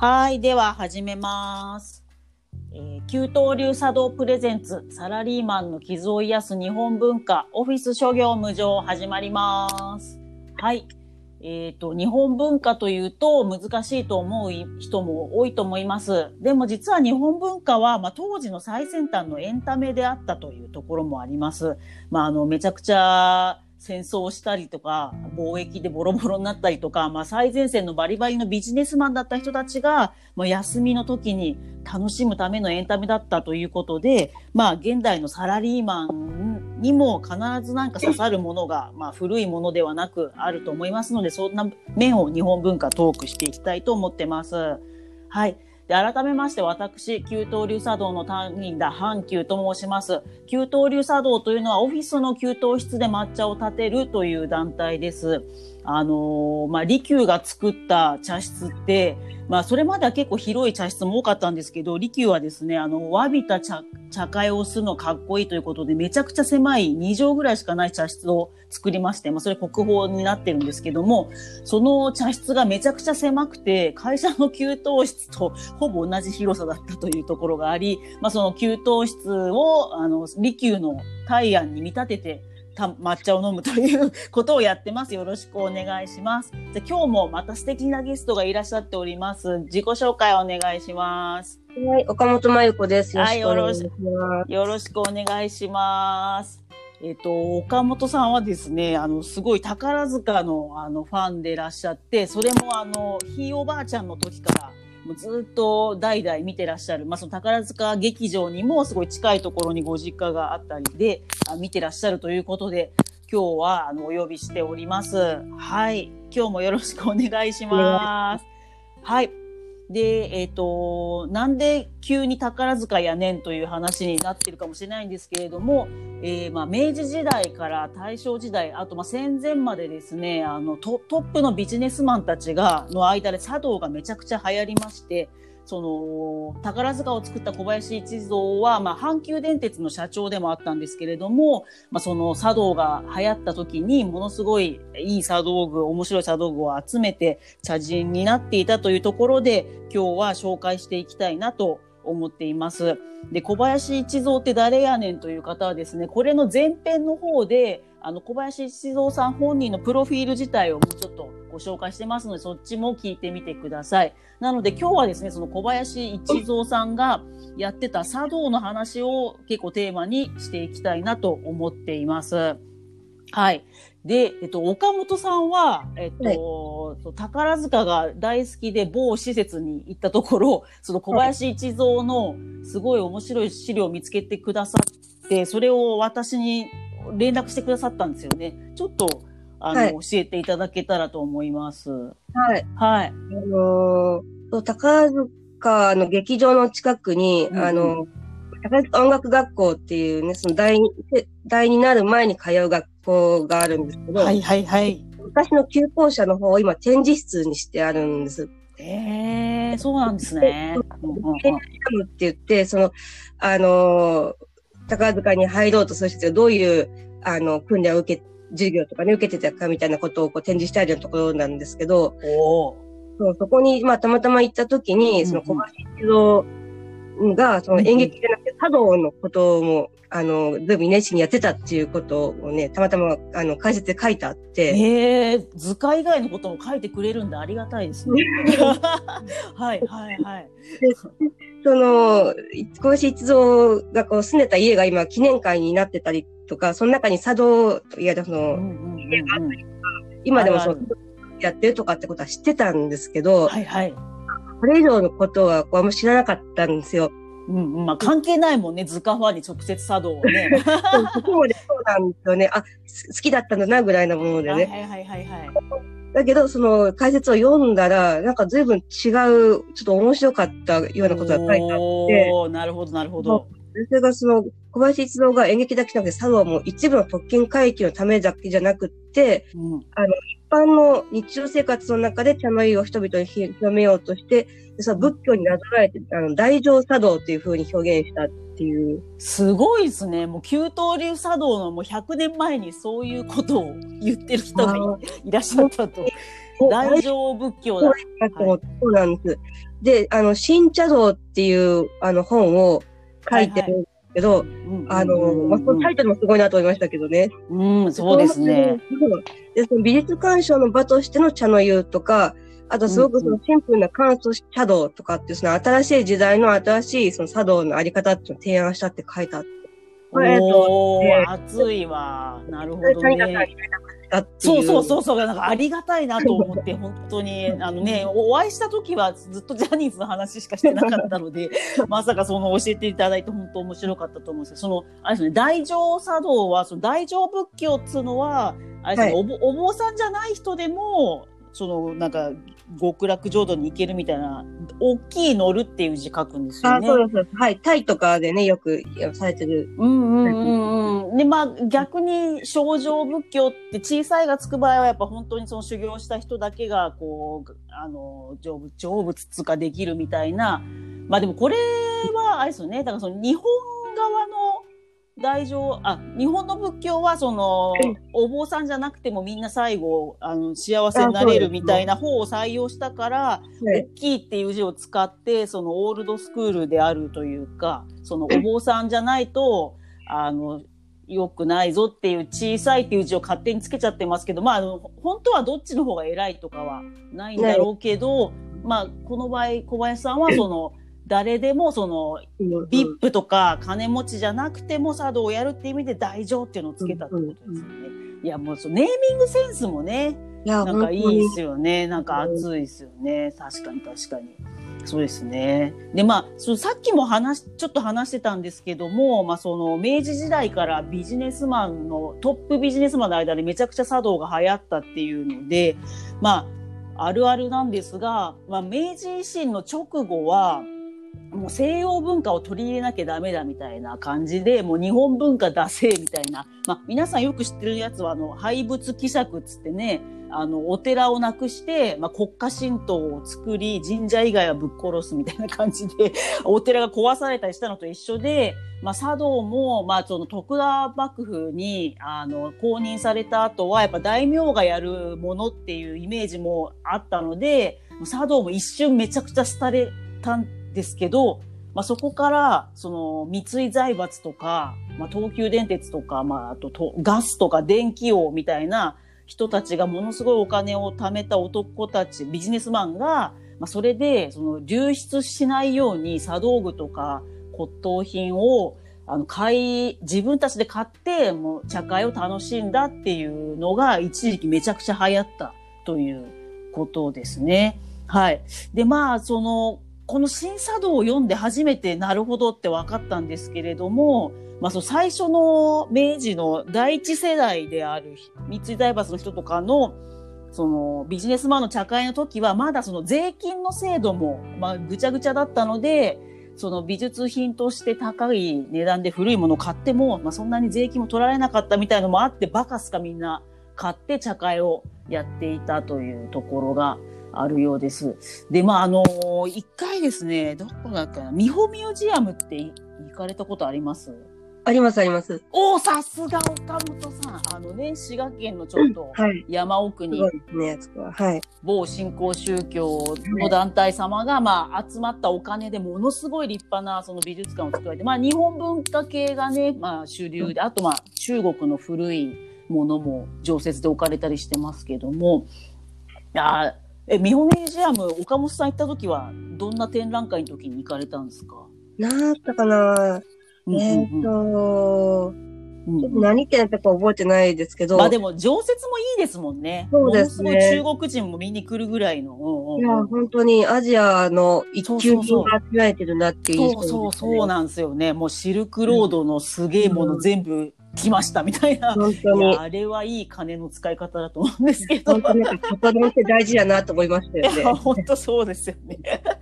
はい。では始めます。えー、給湯流茶道プレゼンツサラリーマンの傷を癒す日本文化オフィス諸行無常始まります。はい。えっ、と、日本文化というと難しいと思う人も多いと思います。でも実は日本文化は、まあ、当時の最先端のエンタメであったというところもあります。まあ、あの、めちゃくちゃ戦争をしたりとか、貿易でボロボロになったりとか、まあ最前線のバリバリのビジネスマンだった人たちが、まあ休みの時に楽しむためのエンタメだったということで、まあ現代のサラリーマンにも必ずなんか刺さるものが、まあ古いものではなくあると思いますので、そんな面を日本文化トークしていきたいと思ってます。はい。で、改めまして私、給湯流茶道の担任だ、阪急と申します。給湯流茶道というのはオフィスの給湯室で抹茶を立てるという団体です。あのー、まあ、利休が作った茶室って、まあ、それまでは結構広い茶室も多かったんですけど、利休はですね、あの、わびた茶、茶会をするのかっこいいということで、めちゃくちゃ狭い2畳ぐらいしかない茶室を作りまして、まあ、それ国宝になってるんですけども、その茶室がめちゃくちゃ狭くて、会社の給湯室と ほぼ同じ広さだったというところがあり、まあ、その給湯室を、あの、利休の大安に見立てて、抹茶を飲むということをやってます。よろしくお願いします。じゃ今日もまた素敵なゲストがいらっしゃっております。自己紹介お願いします。はい、岡本真由子です。はい、よろしくよろしくお願いします。えっ、と、岡本さんはですね、あの、すごい宝塚のあのファンでいらっしゃって、それもあの、ひいおばあちゃんの時から、もうずっと代々見てらっしゃる、まあ、その宝塚劇場にもすごい近いところにご実家があったりで、あ見てらっしゃるということで、今日はあのお呼びしております。はい。今日もよろしくお願いします。はい。で、えっ、ー、と、なんで急に宝塚やねんという話になってるかもしれないんですけれども、えー、まあ、明治時代から大正時代、あとまあ戦前までですね、あのト、トップのビジネスマンたちが、の間で茶道がめちゃくちゃ流行りまして、その、宝塚を作った小林一三は、まあ、阪急電鉄の社長でもあったんですけれども、まあ、その茶道が流行った時に、ものすごいいい茶道具、面白い茶道具を集めて、茶人になっていたというところで、今日は紹介していきたいなと思っています。で、小林一三って誰やねんという方はですね、これの前編の方で、あの、小林一三さん本人のプロフィール自体をもうちょっとご紹介してますので、そっちも聞いてみてください。なので今日はですね、その小林一三さんがやってた茶道の話を結構テーマにしていきたいなと思っています。はい。で、えっと、岡本さんは、えっと、はい、宝塚が大好きで某施設に行ったところ、その小林一三のすごい面白い資料を見つけてくださって、それを私に連絡してくださったんですよね。ちょっと、あの、はい、教えていただけたらと思います。はい。はい。あのー、宝塚の劇場の近くに、うん、あの、宝塚音楽学校っていうね、その大に、大になる前に通う学校があるんですけど、はいはいはい。昔の旧校舎の方を今展示室にしてあるんです。ええー、そうなんですね。って言って、その、あのー、宝塚に入ろうとする人がどういう、あの、訓練を受け、授業とかね、受けてたかみたいなことをこう展示してあるようなところなんですけど、そうそこに、まあ、たまたま行った時に、その小林一郎が、その演劇じゃなくて、茶道のことも、あの、ずいぶん熱心にやってたっていうことをね、たまたま、あの、解説で書いてあって。へえ、図鑑以外のことも書いてくれるんでありがたいですね。はい、はい、はい。で、その、小林一三がこう住んでた家が今記念館になってたりとか、その中に茶道、いや、その、家があったりとか、今でもその、やってるとかってことは知ってたんですけど、はいはい。これ以上のことはこうあんま知らなかったんですよ。うん、まあ関係ないもんね、図鑑ファンに直接茶道をね。そこまでそうなんですよね。あ、好きだったんだなぐらいなものでね。はいはいはいはい。だけど、その解説を読んだら、なんか随分違う、ちょっと面白かったようなことが書いてあって。おなるほどなるほど。それがその、小林一郎が演劇だけじゃなくて、茶道も一部の特権階級のためだけじゃなくって、うん、あの、一般の日常生活の中で茶の湯を人々に広めようとして、その仏教になぞらえて、あの、大乗茶道っていう風に表現したっていう。すごいですね。もう、九刀流茶道のもう100年前にそういうことを言ってる人がいらっしゃったと。大乗仏教だ。そうなんです。で、あの、新茶道っていうあの本を書いてるんですけど、あの、まあ、そのタイトルもすごいなと思いましたけどね。うん、そうですね。で、その美術鑑賞の場としての茶の湯とか、あとすごくそのシンプルな簡素茶道とかっていう、その新しい時代の新しいその茶道のあり方っていうのを提案したって書いてあって。おー、熱いわ。なるほどね。そうそうそうそう、なんかありがたいなと思って、本当に、あのね、お会いした時はずっとジャニーズの話しかしてなかったので、まさかその教えていただいて本当面白かったと思うんですけど、その、あれですね、大乗茶道は、その大乗仏教っつうのは、あれですね、はい、おお坊さんじゃない人でも、その、なんか、極楽浄土に行けるみたいな、大きい乗るっていう字書くんですよね。あ、そうです。はい。タイとかでね、よくされてる。うんうんうんうん。で、まあ、逆に、症状仏教って小さいがつく場合は、やっぱ本当にその修行した人だけが、こう、あの、成仏、成仏つかできるみたいな。まあでもこれは、あれですよね。だからその日本側の大乗、あ、日本の仏教は、その、お坊さんじゃなくてもみんな最後、あの、幸せになれるみたいな方を採用したから、大きいっていう字を使って、その、オールドスクールであるというか、その、お坊さんじゃないと、あの、良くないぞっていう小さいっていう字を勝手につけちゃってますけど、まあ、あの、本当はどっちの方が偉いとかはないんだろうけど、まあ、この場合、小林さんはその、誰でもその、ビップとか金持ちじゃなくても茶道をやるっていう意味で大乗っていうのをつけたってことですよね。いや、もうそネーミングセンスもね、なんかいいですよね。なんか熱いですよね。確かに確かに。そうですね。で、まあ、そさっきも話、ちょっと話してたんですけども、まあ、その、明治時代からビジネスマンの、トップビジネスマンの間でめちゃくちゃ茶道が流行ったっていうので、まあ、あるあるなんですが、まあ、明治維新の直後は、もう西洋文化を取り入れなきゃダメだみたいな感じで、もう日本文化出せみたいな。まあ、皆さんよく知ってるやつは、あの、廃仏希釈っつってね、あの、お寺をなくして、まあ、国家神道を作り、神社以外はぶっ殺すみたいな感じで、お寺が壊されたりしたのと一緒で、まあ、茶道も、まあ、その徳田幕府に、あの、公認された後は、やっぱ大名がやるものっていうイメージもあったので、茶道も一瞬めちゃくちゃ廃れたんですけど、まあ、そこから、その、三井財閥とか、まあ、東急電鉄とか、まあ、あとと、ガスとか電気王みたいな人たちがものすごいお金を貯めた男たち、ビジネスマンが、まあ、それで、その、流出しないように茶道具とか骨董品を、あの、買い、自分たちで買って、もう、茶会を楽しんだっていうのが、一時期めちゃくちゃ流行ったということですね。はい。で、まあ、その、この新茶道を読んで初めてなるほどって分かったんですけれども、まあ、その最初の明治の第一世代である三井財閥の人とかの、そのビジネスマンの茶会の時はまだその税金の制度も、まあ、ぐちゃぐちゃだったので、その美術品として高い値段で古いものを買っても、まあ、そんなに税金も取られなかったみたいのもあって、バカすかみんな買って茶会をやっていたというところがあるようです。で、まあ、あのー、一回ですね、どこだっけな、美穂ミュージアムって行かれたことあります？あります、あります。おさすが岡本さん。あのね、滋賀県のちょっと山奥に、某新興宗教の団体様が、まあ、集まったお金でものすごい立派なその美術館を作られて、まあ、日本文化系がね、まあ、主流で、あと、まあ、中国の古いものも常設で置かれたりしてますけども、いやえ、ミホミュージアム、岡本さん行った時は、どんな展覧会の時に行かれたんですか？なんだったかな、うんうん、えっ、ー、と、ちょっと何県だったか覚えてないですけど。まあでも、常設もいいですもんね。そうですね。す中国人も見に来るぐらいの。うんうん、いや、本当にアジアの一級品が集めてるなっていう、ね、そうそうそうなんですよね。もうシルクロードのすげえもの全部来ましたみたいな。本当に。あれはいい金の使い方だと思うんですけど。本当になんか、って大事やなと思いましたよね。本当そうですよね。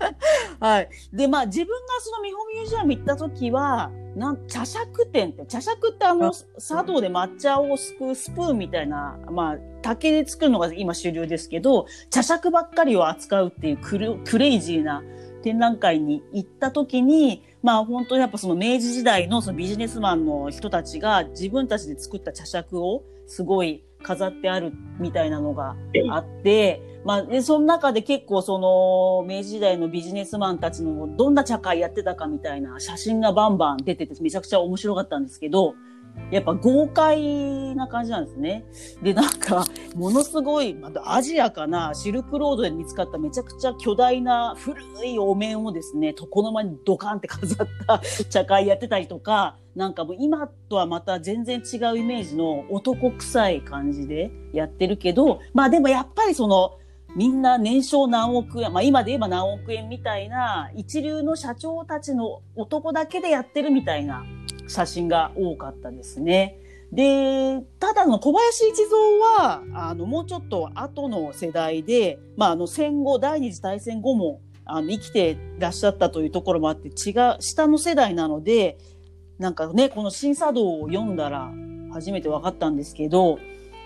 はい。で、まあ自分がそのミホミュージアム行った時は、なん茶杓店って、茶杓ってあの、茶道で抹茶をすくうスプーンみたいな、まあ、竹で作るのが今主流ですけど、茶杓ばっかりを扱うっていうクレイジーな展覧会に行った時に、まあ本当にやっぱその明治時代のそのビジネスマンの人たちが自分たちで作った茶杓をすごい飾ってあるみたいなのがあって、まあ、で、その中で結構その、明治時代のビジネスマンたちのどんな茶会やってたかみたいな写真がバンバン出ててめちゃくちゃ面白かったんですけど、やっぱ豪快な感じなんですね。で、なんか、ものすごい、またアジアかな、シルクロードで見つかっためちゃくちゃ巨大な古いお面をですね、床の間にドカンって飾った茶会やってたりとか、なんかもう今とはまた全然違うイメージの男臭い感じでやってるけど、まあでもやっぱりその、みんな年商何億円、まあ今で言えば何億円みたいな、一流の社長たちの男だけでやってるみたいな写真が多かったですね。で、ただの小林一三は、あの、もうちょっと後の世代で、まあ、あの、戦後、第二次大戦後も、あの、生きてらっしゃったというところもあって、違う、下の世代なので、なんかね、この新茶道を読んだら、初めて分かったんですけど、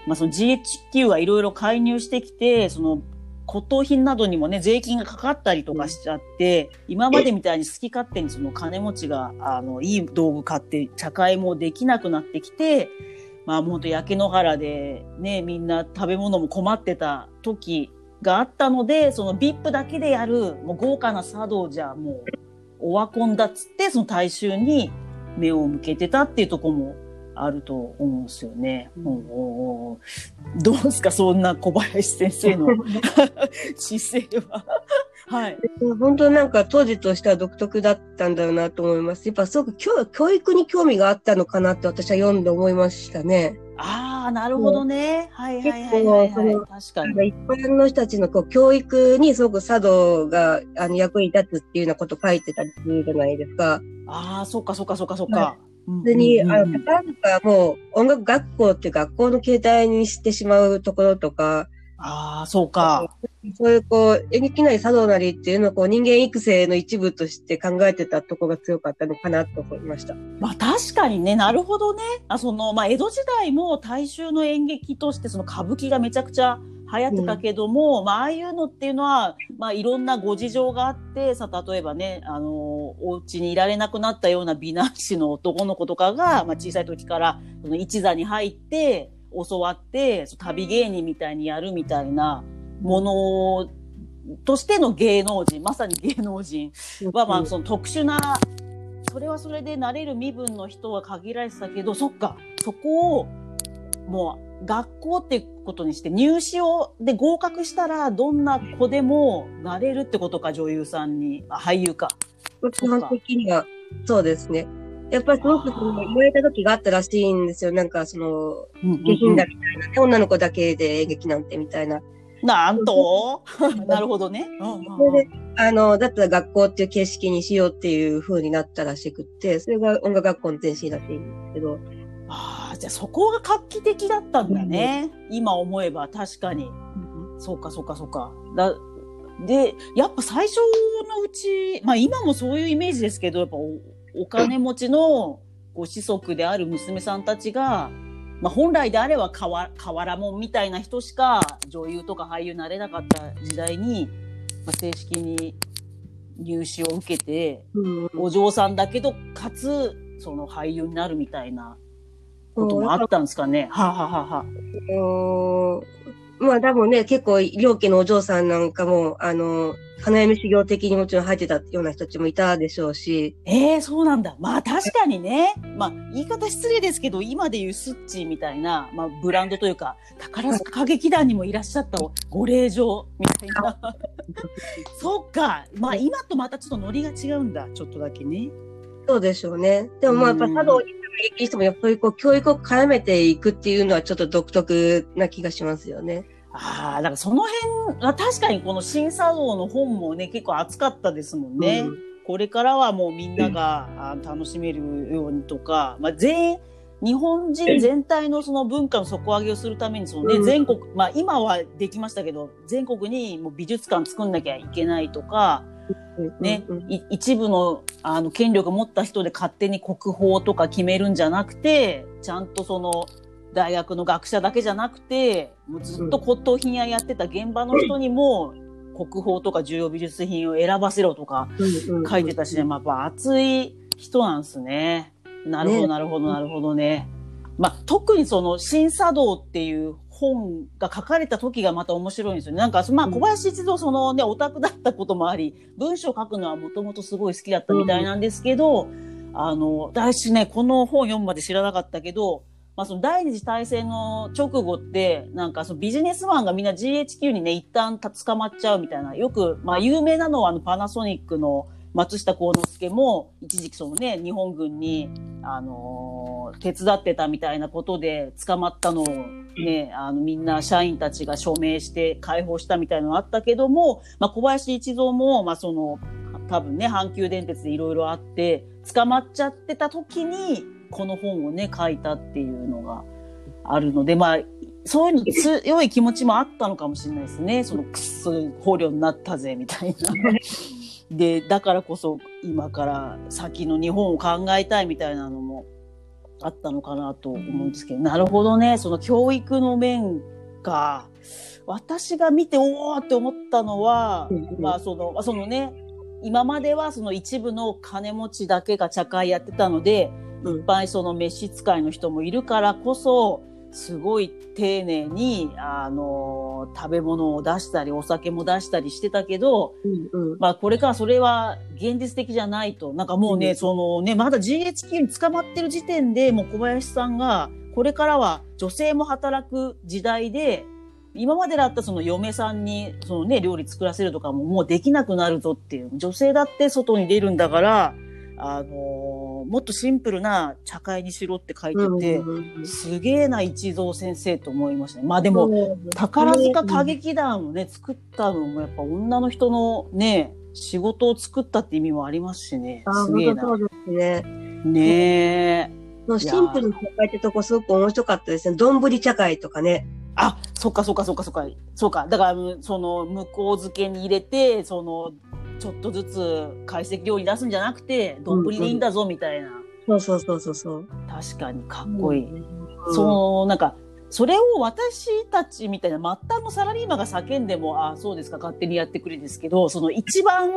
まあ、その GHQ がいろいろ介入してきて、その骨董品などにもね、税金がかかったりとかしちゃって、今までみたいに好き勝手にその金持ちが、あの、いい道具買って茶会もできなくなってきて、まあ、ほんと焼け野原でね、みんな食べ物も困ってた時があったので、その VIP だけでやる、もう豪華な茶道じゃもう、オワコンだっつって、その大衆に目を向けてたっていうとこもあると思うんですよね。うん、どうですかそんな小林先生の 姿勢は。はい。本当なんか当時としては独特だったんだろうなと思います。やっぱすごく教教育に興味があったのかなって私は読んで思いましたね。ああ、なるほどね。はいはいはいはい、はい、確かに。一般の人たちのこう教育にすごく茶道があの役に立つっていうようなことを書いてたりするじゃないですか。ああ、そっかそっかそっかそっか。はい普通に、あの、宝塚はもう音楽学校って学校の形態にしてしまうところとか、ああ、そうか。そういうこう、演劇なり茶道なりっていうのをこう人間育成の一部として考えてたところが強かったのかなと思いました。まあ確かにね、なるほどね。あその、まあ江戸時代も大衆の演劇としてその歌舞伎がめちゃくちゃ流行ってたけども、うん、まあ、ああいうのっていうのは、まあ、いろんなご事情があって、さ、例えばね、あの、お家にいられなくなったような美男子の男の子とかが、まあ、小さい時から、その一座に入って、教わって、旅芸人みたいにやるみたいなものとしての芸能人、まさに芸能人は、まあ、その特殊な、それはそれでなれる身分の人は限られてたけど、そっか、そこを、もう、学校ってことにして入試をで合格したらどんな子でもなれるってことか女優さんにあ俳優か。基本的にはそうですね。やっぱりすごくその言われた時があったらしいんですよ。なんかその、下品だみたいなね、女の子だけで演劇なんてみたいな。なんと？なるほどね。それで、あの、だったら学校っていう形式にしようっていう風になったらしくって、それが音楽学校の前身らしいんですけど。ああ、じゃあそこが画期的だったんだね。うん、今思えば確かに。うん、そうか、そうか、そうか。だで、やっぱ最初のうち、まあ今もそういうイメージですけど、やっぱおお金持ちのご子息である娘さんたちが、まあ本来であればかわ、らもんみたいな人しか女優とか俳優になれなかった時代に、まあ、正式に入試を受けて、うん、お嬢さんだけど、かつ、その俳優になるみたいなこともあったんですかね？はあ、はははまあ多分ね、結構、両家のお嬢さんなんかも、あの、花嫁修行的にもちろん入ってたような人たちもいたでしょうし。ええー、そうなんだ。まあ確かにね。まあ言い方失礼ですけど、今で言うスッチーみたいな、まあブランドというか、宝塚歌劇団にもいらっしゃったご令状みたいな。そっか。まあ今とまたちょっとノリが違うんだ。ちょっとだけね。そうでしょうね。でもまあやっぱ茶道に撃しても、やっぱりこう、教育を絡めていくっていうのはちょっと独特な気がしますよね。ああ、だからその辺は確かにこの新茶道の本もね、結構熱かったですもんね。うん、これからはもうみんなが、楽しめるようにとか、まあ全員、日本人全体のその文化の底上げをするために、そのね、全国、まあ今はできましたけど、全国にもう美術館作んなきゃいけないとか、ね、一部のあの権力を持った人で勝手に国宝とか決めるんじゃなくて、ちゃんとその大学の学者だけじゃなくて、もうずっと骨董品屋やってた現場の人にも、国宝とか重要美術品を選ばせろとか書いてたしね、まあ、やっぱ熱い人なんですね。なるほど、なるほど、なるほどね。まあ、特にその、新茶道っていう本が書かれた時がまた面白いんですよね。なんか、まあ、小林一度そのね、オタクだったこともあり、文章を書くのはもともとすごい好きだったみたいなんですけど、あの、私ね、この本読むまで知らなかったけど、まあ、その第二次大戦の直後って、なんかそのビジネスマンがみんな GHQ にね、一旦捕まっちゃうみたいな、よく、まあ、有名なのはあのパナソニックの松下幸之助も、一時期そのね、日本軍に、あのー、手伝ってたみたいなことで捕まったのをね、あの、みんな社員たちが署名して解放したみたいなのあったけども、まあ、小林一三も、まあ、その、多分ね、阪急電鉄でいろいろあって、捕まっちゃってた時に、この本をね、書いたっていうのがあるので、まあ、そういうの強い気持ちもあったのかもしれないですね。そのくっそ捕虜になったぜ、みたいな。で、だからこそ今から先の日本を考えたいみたいなのもあったのかなと思うんですけど、なるほどね、その教育の面が、私が見ておおって思ったのは、まあその、そのね、今まではその一部の金持ちだけが茶会やってたので、いっぱいその召使いの人もいるからこそ、すごい丁寧に、あの、食べ物を出したり、お酒も出したりしてたけど、うんうん、まあこれからそれは現実的じゃないと。なんかもうね、うん、そのね、まだ GHQ に捕まってる時点でもう小林さんが、これからは女性も働く時代で、今までだったその嫁さんに、そのね、料理作らせるとかももうできなくなるぞっていう。女性だって外に出るんだから、あのー、もっとシンプルな茶会にしろって書いてて、すげえな一蔵先生と思いましたね。まあでも、宝塚歌劇団をね、作ったのもやっぱ女の人のね、仕事を作ったって意味もありますしね。すげえな。そうですね。ねえ。シンプルに茶会ってとこすごく面白かったですね。丼茶会とかね。あ、そっかそっかそっかそっか。そうか。だから、その、向こう漬けに入れて、その、ちょっとずつ解析料理出すんじゃなくて、丼でいいんだぞ、みたいな。そうそうそうそうそう。確かにかっこいい。うん、その、なんか、それを私たちみたいな末端のサラリーマンが叫んでも、ああ、そうですか、勝手にやってくれですけど、その一番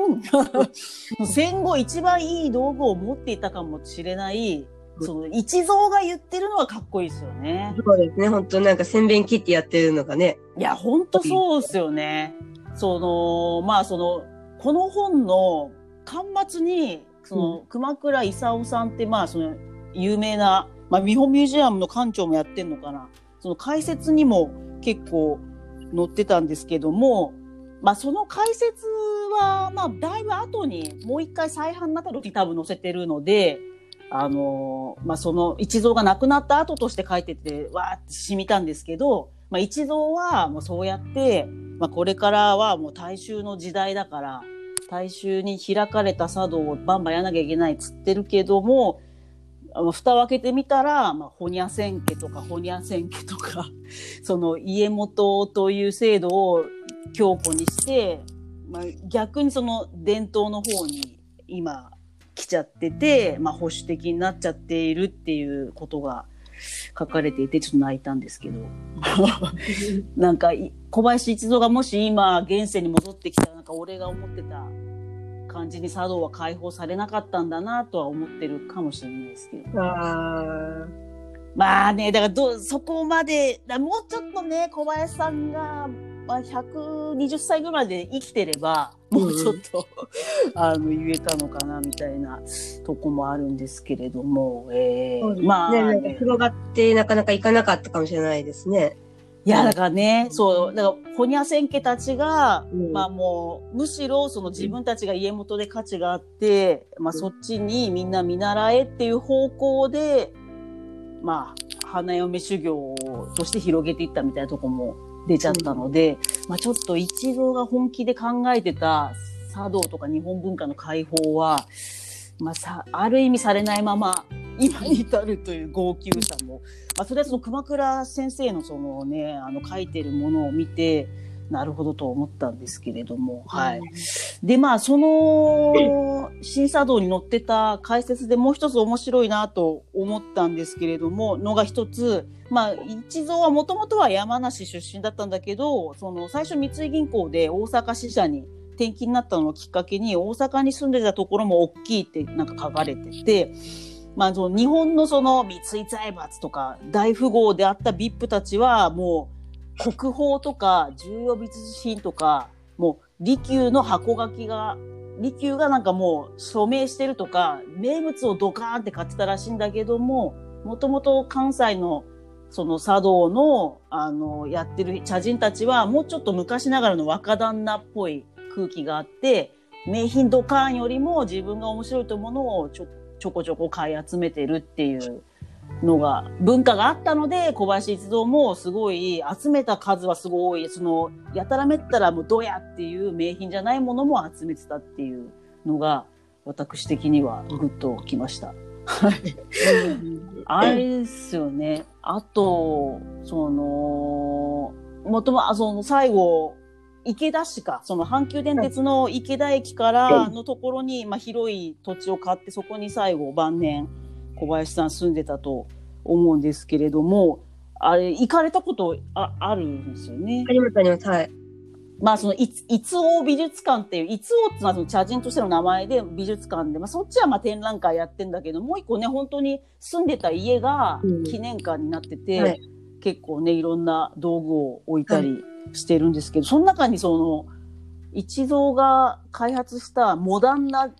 戦後一番いい道具を持っていたかもしれない、その一蔵が言ってるのはかっこいいですよね。そうですね。本当なんか洗弁切ってやってるのがね。いや、本当そうですよね。その、まあその、この本の巻末に、その、熊倉勲さんって、まあ、その、有名な、まあ、日本ミュージアムの館長もやってんのかな。その解説にも結構載ってたんですけども、まあ、その解説は、まあ、だいぶ後に、もう一回再販になった時に多分載せてるので、あのまあ、その一蔵が亡くなった後として書いてて、わーって染みたんですけど、まあ、一蔵はもうそうやって、まあ、これからはもう大衆の時代だから、大衆に開かれた茶道をバンバンやらなきゃいけないっつってるけども、蓋を開けてみたら、まあ、ほにゃ千家とかほにゃ千家とか、その家元という制度を強固にして、まあ、逆にその伝統の方に今来ちゃってて、まあ、保守的になっちゃっているっていうことが書かれていて、ちょっと泣いたんですけど。なんか、小林一三がもし今、現世に戻ってきたら、なんか俺が思ってた感じに茶道は解放されなかったんだなとは思ってるかもしれないですけど。あまあね、だからど、そこまで、もうちょっとね、小林さんが、まあ、120歳ぐらいで生きてれば、もうちょっと、うん、あの、言えたのかな、みたいなとこもあるんですけれども、えー、ね、まあ、ね、広がってなかなかいかなかったかもしれないですね。いや、だからね、そう、だから、ホニャセン家たちが、うん、まあもう、むしろその自分たちが家元で価値があって、まあそっちにみんな見習えっていう方向で、まあ、花嫁修行として広げていったみたいなとこも出ちゃったので、うん、まあちょっと一郎が本気で考えてた茶道とか日本文化の解放は、まあさ、ある意味されないまま、今に至るという号泣さも、まあ、それはその熊倉先生のそのね、あの書いてるものを見て、なるほどと思ったんですけれども、はい。で、まあ、その、審査道に載ってた解説でもう一つ面白いなと思ったんですけれども、のが一つ、まあ、一蔵はもともとは山梨出身だったんだけど、その、最初三井銀行で大阪支社に転勤になったのをきっかけに、大阪に住んでたところも大きいってなんか書かれてて、まあ、その日本のその三井財閥とか大富豪であった VIP たちはもう国宝とか重要美術品とかもう利休の箱書きが利休がなんかもう署名してるとか名物をドカーンって買ってたらしいんだけどももともと関西のその茶道のあのやってる茶人たちはもうちょっと昔ながらの若旦那っぽい空気があって名品ドカーンよりも自分が面白いと思うものをちょちょこちょこ買い集めてるっていうのが、文化があったので、小林一三もすごい、集めた数はすごい、その、やたらめったらもうどやっていう名品じゃないものも集めてたっていうのが、私的にはグッときました。はい。あれですよね。あと、その、もとも、あ、その最後、池田市か、その阪急電鉄の池田駅からのところに、まあ、広い土地を買って、そこに最後晩年、小林さん住んでたと思うんですけれども、あれ、行かれたことああるんですよね？あります、あります。はい。まあ、その、いつ、いつお美術館っていう、いつおっていうのはその茶人としての名前で美術館で、まあ、そっちはまあ展覧会やってんだけど、もう一個ね、本当に住んでた家が記念館になってて、うんはい、結構ね、いろんな道具を置いたり、はいしてるんですけど、その中にその、一蔵が開発したモダンな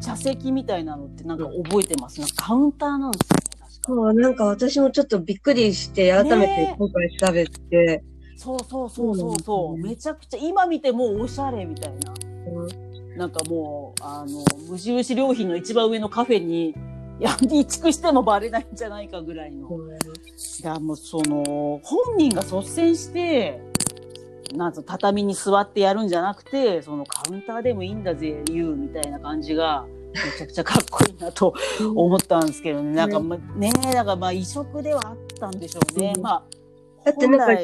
茶席みたいなのってなんか覚えてます？なんかカウンターなんですよか。そう、なんか私もちょっっとびっくりして、改めて今回調べて、そうそうそうそうそう、ね、めちゃくちゃ今見てもおしゃれみたいな。うん、なんかもう、あの、無印良品の一番上のカフェに、や、移築してもバレないんじゃないかぐらいの。うん、いや、もうその、本人が率先して、なんつ畳に座ってやるんじゃなくて、そのカウンターでもいいんだぜ、言うみたいな感じが、めちゃくちゃかっこいいなと思ったんですけどね。なんか、ま、ねなんかまあ異色ではあったんでしょうね。うん、まあ、だってなんか、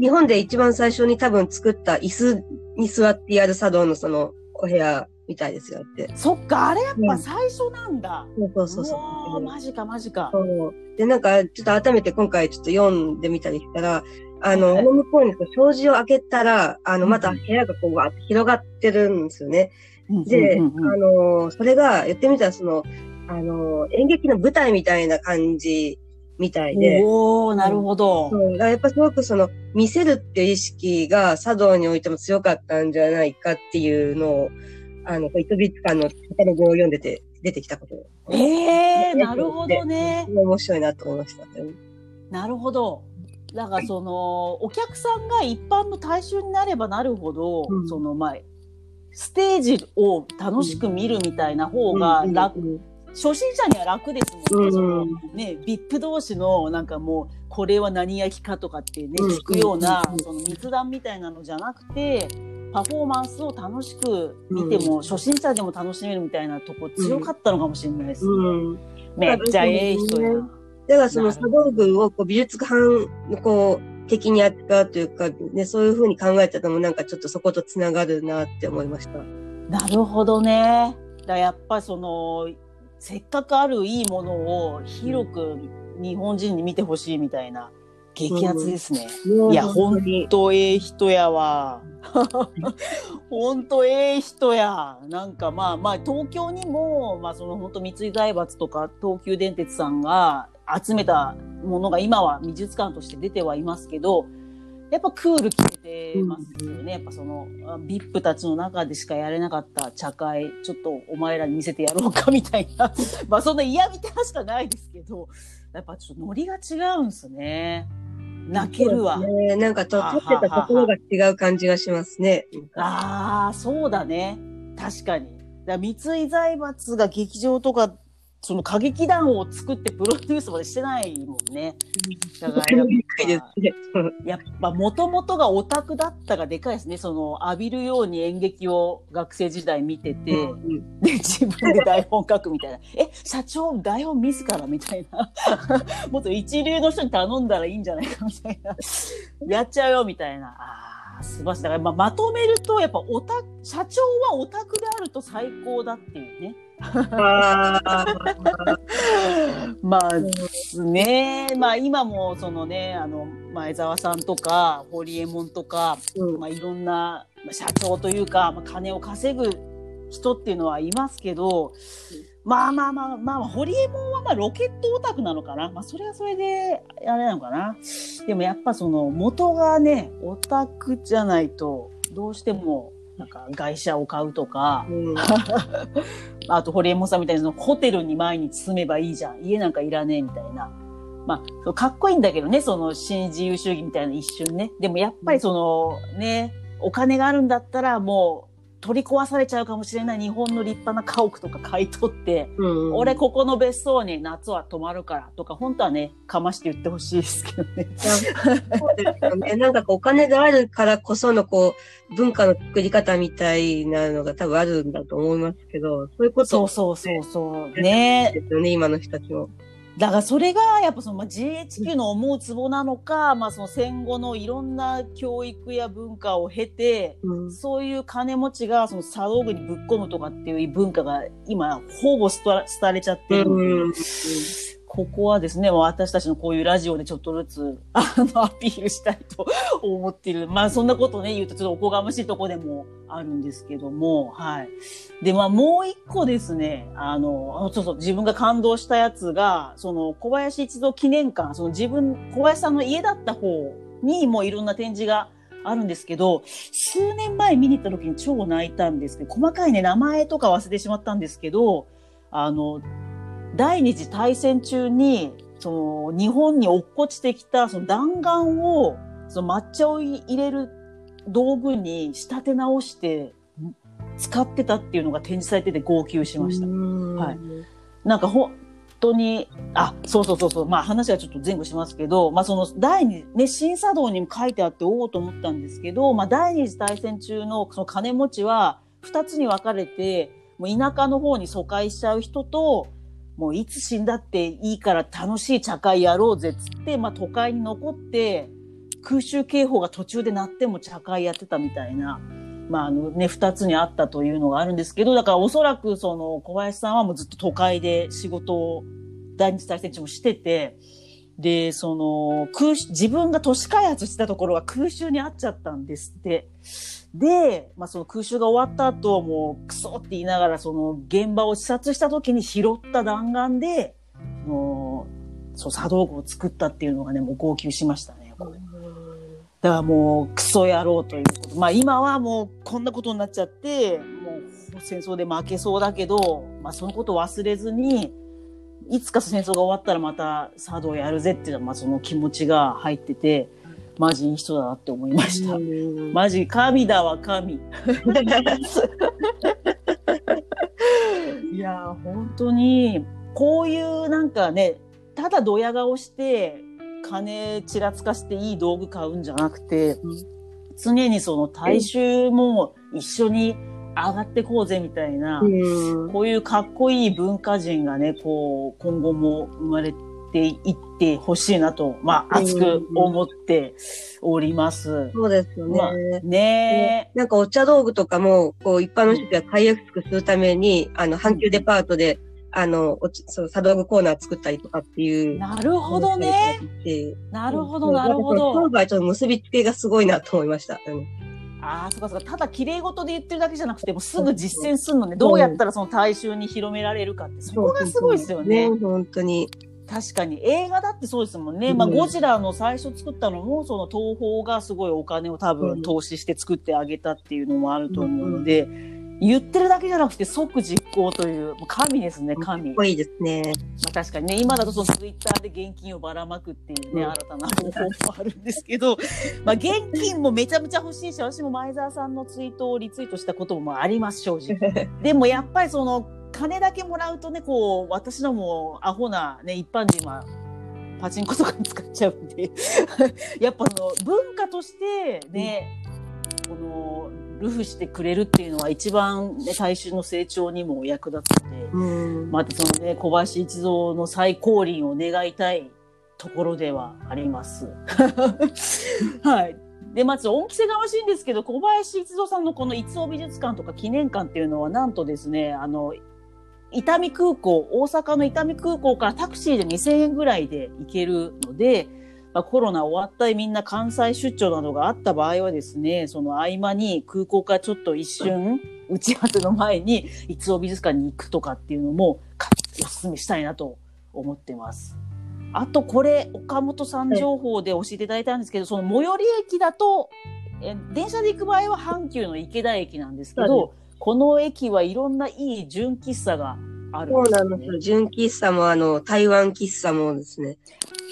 日本で一番最初に多分作った椅子に座ってやる茶道のそのお部屋みたいですよって。そっか、あれやっぱ最初なんだ。うん、そうそうそうう。マジかマジか。で、なんか、ちょっと改めて今回ちょっと読んでみたりしたら、あの、はい、向こうに障子を開けたら、あの、また部屋がこう、わって広がってるんですよね。で、あの、それが、言ってみたら、その、あの、演劇の舞台みたいな感じみたいで。おなるほど。そうやっぱすごくその、見せるっていう意識が茶道においても強かったんじゃないかっていうのを、あの、糸美術館のカタログを読んでて出てきたこと。ええー、なるほどね。面白いなと思いました、なるほど。だからその、お客さんが一般の大衆になればなるほど、うん、その前、ステージを楽しく見るみたいな方が楽、うん。うん、初心者には楽ですもんね。そのね、VIP 同士のなんかもう、これは何焼きかとかってね、聞くような、その密談みたいなのじゃなくて、パフォーマンスを楽しく見ても、初心者でも楽しめるみたいなとこ強かったのかもしれないですね。めっちゃええ人や。だからその茶道具をこう美術館のこう的に扱うというか、ね、そういうふうに考えたのもなんかちょっとそことつながるなって思いました。なるほどね。だやっぱそのせっかくあるいいものを広く日本人に見てほしいみたいな激アツですね。うん、いや、ほんとええ人やわ。ほん とええ人や。なんかまあまあ、東京にも、まあその本当三井財閥とか東急電鉄さんが集めたものが今は美術館として出てはいますけど、やっぱクール決めてますよね。やっぱその、VIP たちの中でしかやれなかった茶会、ちょっとお前らに見せてやろうかみたいな。まあそんな嫌みたしかないですけど、やっぱちょっとノリが違うんすね。泣けるわ。ね、なんかと、撮ってたところが違う感じがしますね。ああ、そうだね。確かに。だ三井財閥が劇場とかその歌劇団を作ってプロデュースまでしてないもんね。だからやっぱ、やっぱ元々がオタクだったがでかいですね。その浴びるように演劇を学生時代見てて、うん、で、自分で台本書くみたいな。え、社長台本自らみたいな。もっと一流の人に頼んだらいいんじゃないかみたいな。やっちゃうよみたいな。あ素晴らしい。だから、まあ、まとめると、やっぱオタ、社長はオタクであると最高だっていうね。まあねまあ今もそのねあの前澤さんとか堀江門とか、うん、まあ、いろんな社長というか、まあ、金を稼ぐ人っていうのはいますけど、まあまあまあまあ、ホリエモンはまあロケットオタクなのかな？まあそれはそれで、あれなのかな？でもやっぱその元がね、オタクじゃないと、どうしても、なんか外車を買うとか、うん あと、ホリエモンさんみたいにそのホテルに毎日住めばいいじゃん。家なんかいらねえみたいな。まあ、かっこいいんだけどね、その新自由主義みたいな一瞬ね。でもやっぱりその、ね、お金があるんだったらもう取り壊されちゃうかもしれない日本の立派な家屋とか買い取って、うん俺ここの別荘に夏は泊まるからとか、本当はね、かまして言ってほしいですけどね。いやそうですよね。なんかこうお金があるからこそのこう文化の作り方みたいなのが多分あるんだと思いますけど、そういうことそうそうそうそう。ねですよね、今の人たちも。だからそれがやっぱその、まあ、GHQ の思うツボなのか、まあその戦後のいろんな教育や文化を経て、うん。そういう金持ちがその茶道具にぶっ込むとかっていう文化が今ほぼ廃れちゃってる。うんここはですね、私たちのこういうラジオでちょっとずつ、あの、アピールしたいと思っている。まあ、そんなことね、言うとちょっとおこがましいとこでもあるんですけども、はい。で、まあ、もう一個ですね、あの、あのそうそう、自分が感動したやつが、その、小林一三記念館、その自分、小林さんの家だった方にもいろんな展示があるんですけど、数年前見に行った時に超泣いたんですけど、細かいね、名前とか忘れてしまったんですけど、あの、第二次大戦中に、その、日本に落っこちてきた、その弾丸を、その抹茶を入れる道具に仕立て直して、使ってたっていうのが展示されてて号泣しました。はい。なんか本当に、あ、そうそうそうそう、まあ話はちょっと前後しますけど、まあその第二、ね、新茶道にも書いてあっておおと思ったんですけど、まあ第二次大戦中のその金持ちは二つに分かれて、もう田舎の方に疎開しちゃう人と、もういつ死んだっていいから楽しい茶会やろうぜっつって、まあ都会に残って、空襲警報が途中で鳴っても茶会やってたみたいな、まああのね、二つにあったというのがあるんですけど、だからおそらくその小林さんはもうずっと都会で仕事を第二次大戦中もしてて、で、その空、自分が都市開発したところが空襲にあっちゃったんですって。で、まあその空襲が終わった後、もうクソって言いながらその現場を視察した時に拾った弾丸で、もう、そう、茶道具を作ったっていうのがね、もう号泣しましたね。これだからもうクソ野郎ということ。まあ今はもうこんなことになっちゃって、もう戦争で負けそうだけど、まあそのことを忘れずに、いつか戦争が終わったらまた茶道やるぜっていうのは、まあその気持ちが入ってて、マジいい人だなって思いました。うんマジ神だわ、神。いやー、本当に、こういうなんかね、ただドヤ顔して、金ちらつかしていい道具買うんじゃなくて、うん常にその大衆も一緒に上がってこうぜみたいな、うんこういうかっこいい文化人がね、こう、今後も生まれていってほしいなと、まあ、熱く思っております。そうですよね。まあねなんかお茶道具とかも、こう一般の人が買いやすくするために、あの、阪急デパートで、あの、そう、茶道具コーナー作ったりとかっていえ。う。なるほどね。でなるほど、なるほ商ど。売との結びつけがすごいなと思いました。うんああ、そうかそうか。ただ綺麗事で言ってるだけじゃなくて、もうすぐ実践するのね。どうやったらその大衆に広められるかって、そこがすごいですよね。本当に。確かに。映画だってそうですもんね。まあ、うんゴジラの最初作ったのも、その東宝がすごいお金を多うん分投資して作ってあげたっていうのもあると思うので、言ってるだけじゃなくて即実行という、もう神ですね、神。かっこいいですね。まあ、確かにね、今だとそのツイッターで現金をばらまくっていうね、うん新たな方法もあるんですけど、まあ現金もめちゃめちゃ欲しいし、私も前澤さんのツイートをリツイートしたこともあります、正直。でもやっぱりその、金だけもらうとね、こう、私のもアホなね、一般人は、パチンコとかに使っちゃうんで、やっぱその文化としてね、この、ルフしてくれるっていうのは一番ね、大衆の成長にも役立つので、うん。またそのね、小林一三の再降臨を願いたいところではあります。はい。で、まず恩着せがましいんですけど、小林一三さんのこの一尾美術館とか記念館っていうのは、なんとですね、あの、伊丹空港、大阪の伊丹空港からタクシーで2000円ぐらいで行けるので、まあ、コロナ終わったりみんな関西出張などがあった場合はですね、その合間に空港からちょっと一瞬打ち合わせの前に、一応美術館に行くとかっていうのも、かお勧めしたいなと思ってます。あと、これ、岡本さん情報で教えていただいたんですけど、その最寄り駅だと、え電車で行く場合は阪急の池田駅なんですけど、この駅はいろんないい純喫茶があるそうなんですよ。純喫茶も、あの、台湾喫茶もですね、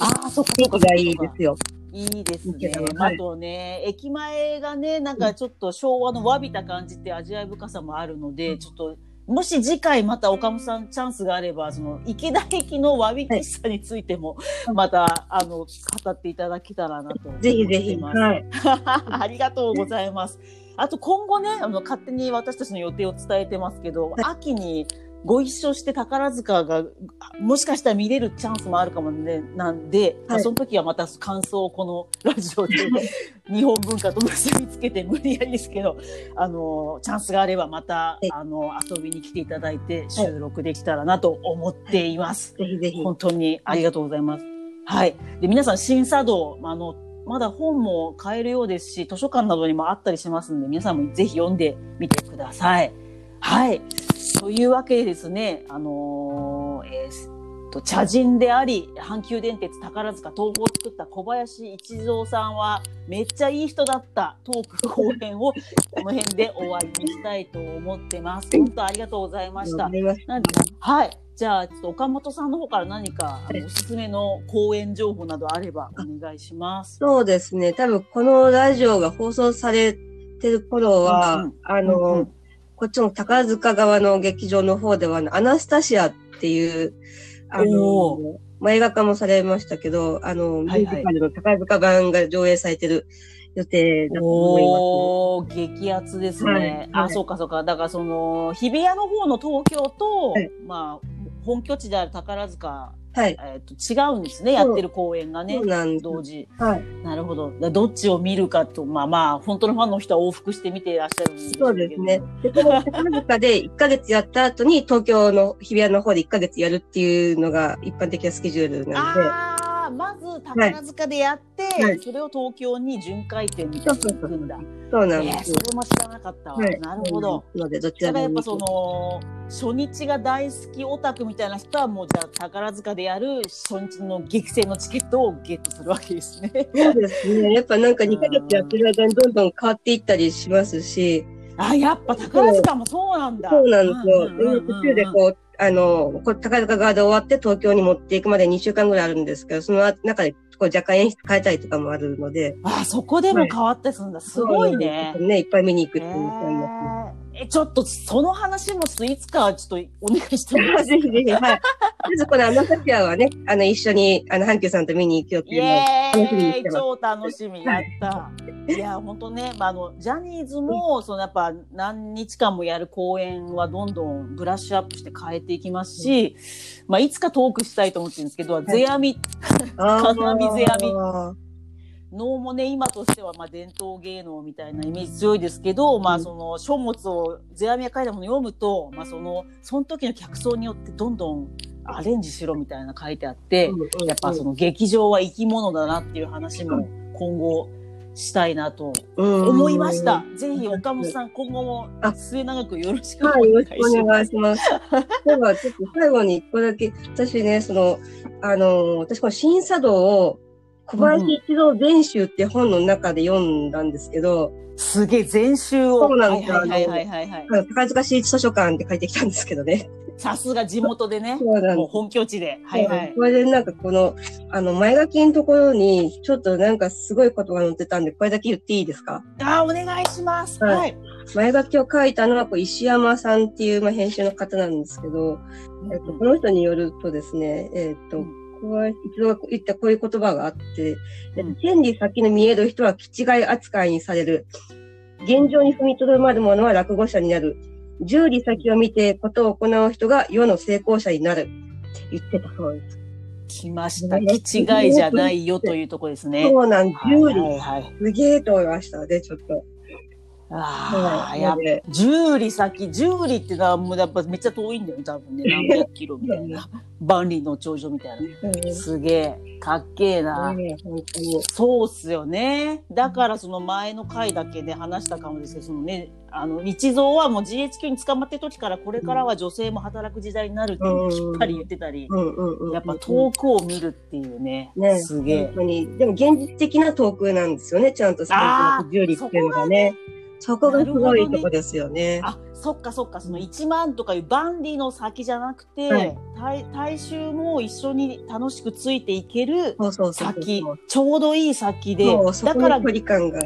ああ、そっかそっか雰囲気がいいですよ。いいですねあとね、駅前がね、なんかちょっと昭和のわびた感じって味わい深さもあるので、ちょっと、もし次回また岡本さんチャンスがあれば、その池田駅のわび喫茶についても、また、あの、語っていただけたらなと思ってます。ぜひぜひ。はい。ありがとうございます。あと今後ね、あの、勝手に私たちの予定を伝えてますけど、はい秋にご一緒して宝塚が、あもしかしたら見れるチャンスもあるかもね、なんで、はいその時はまた感想をこの ラジオで 日本文化と結びつけて無理やりですけど、あの、チャンスがあればまた、いあの、遊びに来ていただいて収録できたらなと思っています。ぜひぜひ。本当にありがとうございます。はい。で、皆さん、新茶道、あの、まだ本も買えるようですし、図書館などにもあったりしますので、皆さんもぜひ読んでみてください。はい。というわけでですね、あのーえーと、茶人であり、阪急電鉄宝塚東宝を作った小林一三さんは、めっちゃいい人だったトーク講演を この辺で終わりにしたいと思ってます。本当ありがとうございましたはい。じゃあ、ちょっと岡本さんの方から何か、おすすめの講演情報などあればお願いします。そうですね。多分このラジオが放送されてる頃は、うんうんあの、うんうんこっちの宝塚側の劇場の方では、アナスタシアっていう、あおの、まあ、映画化もされましたけど、あの、ミュはいージカルの宝塚版が上映されてる予定だと思いおー、激アツですね。はいあ、はいそうかそうか。だからその、日比谷の方の東京と、はいまあ、本拠地である宝塚、ます。はい。えっ、と、違うんですね。やってる公演がね。同時。はい。なるほど。どっちを見るかと、まあまあ、本当のファンの人は往復して見ていらっしゃるんでしょそうけどですね。で、この宝塚で1ヶ月やった後に東京の日比谷の方で1ヶ月やるっていうのが一般的なスケジュールなので、まず宝塚でやって、はいそれを東京に巡回展みたいに行くんだ。そうえー、なんですよ。それも知らなかったわ。はい。なるほど。。なので、どちだらやっぱその、初日が大好きオタクみたいな人はもうじゃあ宝塚でやる初日の激戦のチケットをゲットするわけですね。そうですね。やっぱなんか2ヶ月やってる間にどんどん変わっていったりしますし、あ、やっぱ宝塚もそうなんだ。そうなんですよ。途中でこう、あの、こう宝塚側で終わって東京に持っていくまで2週間ぐらいあるんですけど、その中でこう若干演出変えたりとかもあるので、あ、そこでも変わってすんだ。すごいね。ね、いっぱい見に行くっえていうのがありますーえ、ちょっと、その話もいつかちょっとお願いしてもいいですか？ぜひぜひ、はい。まずこのアナサピアはね、あの、一緒に、あの、阪急さんと見に行くよってイいうのを。エ楽しみにしーイてます。超楽しみ。やった。いや、本当ね、まあ、あの、ジャニーズも、そのやっぱ何日間もやる公演はどんどんブラッシュアップして変えていきますし、まあ、いつかトークしたいと思ってるんですけど、世阿弥あー。金網世阿弥能もね、今としてはまあ伝統芸能みたいなイメージ強いですけど、まあその書物を世阿弥が書いたものを読むと、まあその、その時の客層によってどんどんアレンジしろみたいな書いてあって、やっぱその劇場は生き物だなっていう話も今後したいなとの思いました。ぜひ岡本さん今後もあ。末永くよろしくお願いしろしくおます。願いします。では、ちょっと最後に一個だけ、私ね、その、あの、私この新茶道を、小林一郎全集って本の中で読んだんですけど、すげえ全集を。そうなんですよはいはいはいはいはい。あの宝塚市立図書館って書いてきたんですけどね。さすが地元でね。そうなん本拠地で。はいはい。これでなんかこの、あの、前書きのところに、ちょっとなんかすごい言葉が載ってたんで、これだけ言っていいですか？あ、お願いします。はいはい。前書きを書いたのは、こう石山さんっていう、まあ、編集の方なんですけど、えっと、この人によるとですね、えっと、うんこう一度言ったこういう言葉があって、えっとうん千里先の見える人は気違い扱いにされる。現状に踏みとどまる者は落語者になる。十里先を見てことを行う人が世の成功者になる。って言ってたそうです。来ました。気違いじゃないよというところですね。そうなん、はい十里。はいはい。すげえと思いましたね、ちょっと。ああ、やっぱ、十里先、十里ってのはもうやっぱめっちゃ遠いんだよね、多分ね。何百キロみたいな。万里の長女みたいな。すげえ、かっけえな。そうっすよね。だからその前の回だけで話したかもですけど、そのね、あの、日蔵はもう GHQ に捕まってる時からこれからは女性も働く時代になるってきっぱり言ってたり、やっぱ遠くを見るっていうね、ねすげえ。本当に。でも現実的な遠くなんですよね、ちゃんと十里っていうのがね。そこがすごいとこですよね。あ、そっかそっか、その1万とかいう万里の先じゃなくて、はい、大大衆も一緒に楽しくついていける先、ちょうどいい先で、だから距離感が。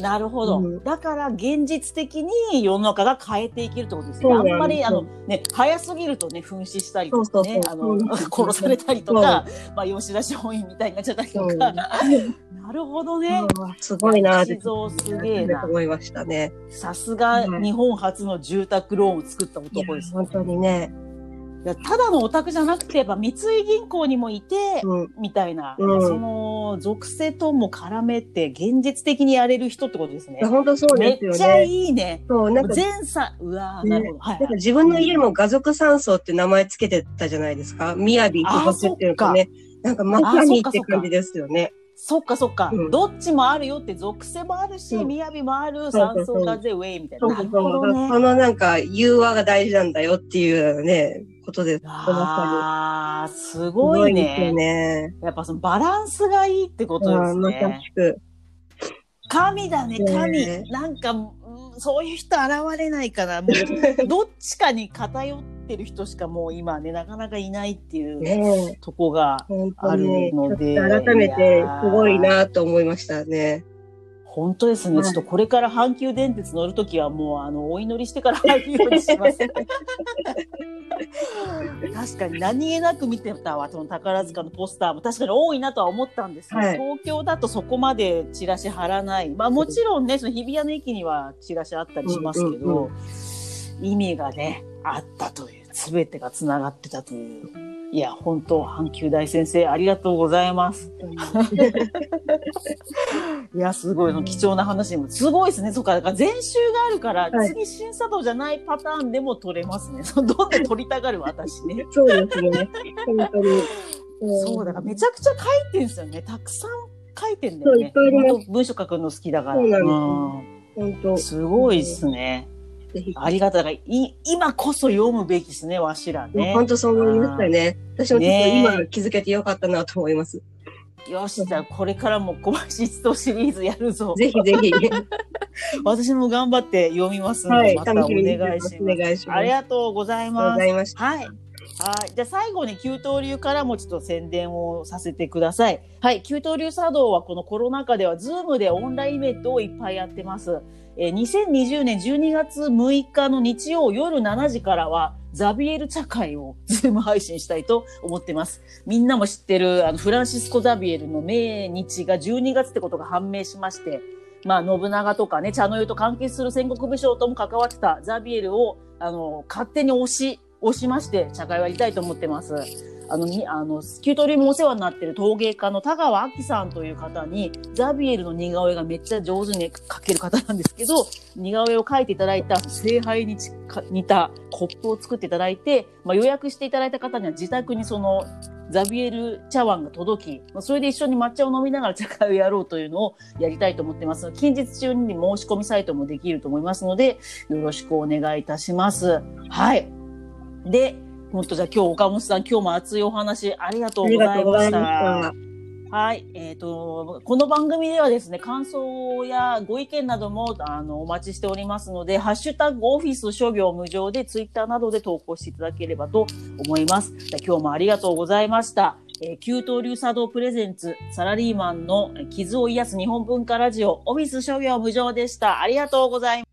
なるほど、うん、だから現実的に世の中が変えていけるってことですね。あんまりあのね早すぎるとね噴死したりとかね、あの 殺されたりとか、まあ吉田松陰みたいになっちゃったりとか。なるほどね。すごいな。すげえな。思いましたね。さすが日本初の住宅ローンを作った男です、ね、本当にね。ただのオタクじゃなくて、三井銀行にもいて、うん、みたいな、うん、その属性とも絡めて、現実的にやれる人ってことですね。本当そうですよね。めっちゃいいね。そう、なんか。前さ、うわなるほど。はい、なんか自分の家も画族山荘って名前つけてたじゃないですか。みやびとっていうかね。なんかまさにって感じですよね。そっかそっか、うん、どっちもあるよって属性もあるし、みやびもある、山荘だぜ、ウェイみたいな。そうそうそう、ね、そのなんか、融和が大事なんだよっていうね、ことです。ああ、すごいね。いね。やっぱそのバランスがいいってことですね。しく。神だね、神。ね、なんか、そういう人現れないから、もう、どっちかに偏ってる人しかもう今ね、なかなかいないっていうとこがあるので。ね、改めてすごいなと思いましたね。本当ですね、はい、ちょっとこれから阪急電鉄乗るときはもうあのお祈りしてから入るようにします。確かに何気なく見てたわその宝塚のポスターも。確かに多いなとは思ったんですけど、はい、東京だとそこまでチラシ貼らない。まあもちろんねその日比谷の駅にはチラシあったりしますけど、うんうんうん、意味がねあったという全てがつながってたという。いや、本当、阪急大先生、ありがとうございます。いや、すごい、貴重な話も、すごいですね。そっか、だから前週があるから、はい、次審査度じゃないパターンでも取れますね。どんどん取りたがる私ね。そうですね。本当に。そう、だからめちゃくちゃ書いてんすよね。たくさん書いてんだよね。文章書くの好きだから。すごいですね。ぜひ。ありがたい。い今こそ読むべきですね、わしらね。本当そう思いましたね。私もちょっと今気づけてよかったなと思います。よし、じゃあこれからも小林一三シリーズやるぞ。ぜひぜひ。私も頑張って読みますので、はい、またお願いします。ありがとうございます。はい。はい。じゃあ最後に給湯流からもちょっと宣伝をさせてください。はい。給湯流茶道はこのコロナ禍ではズームでオンラインイベントをいっぱいやってます。えー、2020年12月6日の日曜夜7時からは、ザビエル茶会をズーム配信したいと思ってます。みんなも知ってる、あの、フランシスコ・ザビエルの命日が12月ってことが判明しまして、まあ、信長とかね、茶の湯と関係する戦国武将とも関わってたザビエルを、あの、勝手に押し、押しまして、茶会をやりたいと思ってます。あの、に、あの、スキュートリもお世話になってる陶芸家の田川明さんという方に、ザビエルの似顔絵がめっちゃ上手に描ける方なんですけど、似顔絵を描いていただいた聖杯に似たコップを作っていただいて、まあ、予約していただいた方には自宅にその、ザビエル茶碗が届き、それで一緒に抹茶を飲みながら茶会をやろうというのをやりたいと思ってます。近日中に申し込みサイトもできると思いますので、よろしくお願いいたします。はい。で、本当じゃあ今日岡本さん、今日も熱いお話ありがとうございました。はい。えっ、ー、と、この番組ではですね、感想やご意見なども、あの、お待ちしておりますので、ハッシュタグオフィス諸行無常で、ツイッターなどで投稿していただければと思います。じゃ今日もありがとうございました。えー、給湯流茶道プレゼンツ、サラリーマンの傷を癒す日本文化ラジオ、オフィス諸行無常でした。ありがとうございます。